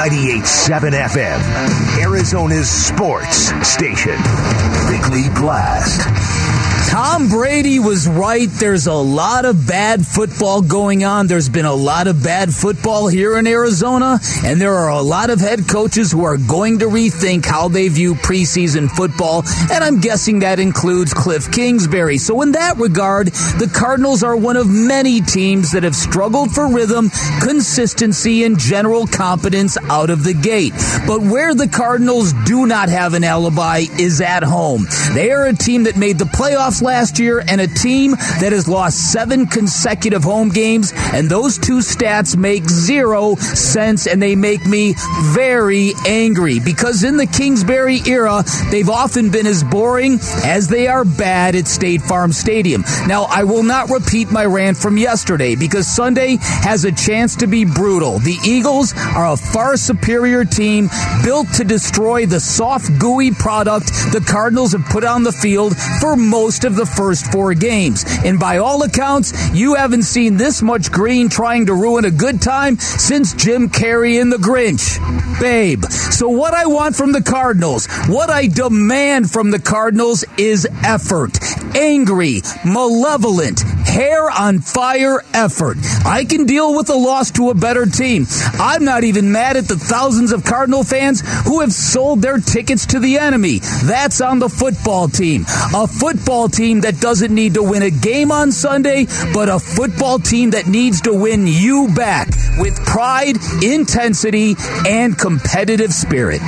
98.7 FM, Arizona's sports station. Weekly Blast. Tom Brady was right. There's a lot of bad football going on. There's been a lot of bad football here in Arizona, and there are a lot of head coaches who are going to rethink how they view preseason football, and I'm guessing that includes Cliff Kingsbury. So, in that regard, the Cardinals are one of many teams that have struggled for rhythm, consistency, and general competence out of the gate. But where the Cardinals do not have an alibi is at home. They are a team that made the playoffs last year and a team that has lost seven consecutive home games. And those two stats make zero sense and they make me very angry because in the Kingsbury era, they've often been as boring as they are bad at State Farm Stadium. Now, I will not repeat my rant from yesterday because Sunday has a chance to be brutal. The Eagles are a far superior team built to destroy the soft, gooey product the Cardinals have put on the field for most of the first four games. And by all accounts, you haven't seen this much green trying to ruin a good time since Jim Carrey in The Grinch. Babe. So what I want from the Cardinals, what I demand from the Cardinals is effort. Angry, malevolent, hair on fire effort. I can deal with a loss to a better team. I'm not even mad at the thousands of Cardinal fans who have sold their tickets to the enemy. That's on the football team. A football team that doesn't need to win a game on Sunday, but a football team that needs to win you back with pride, intensity, and competitive spirit.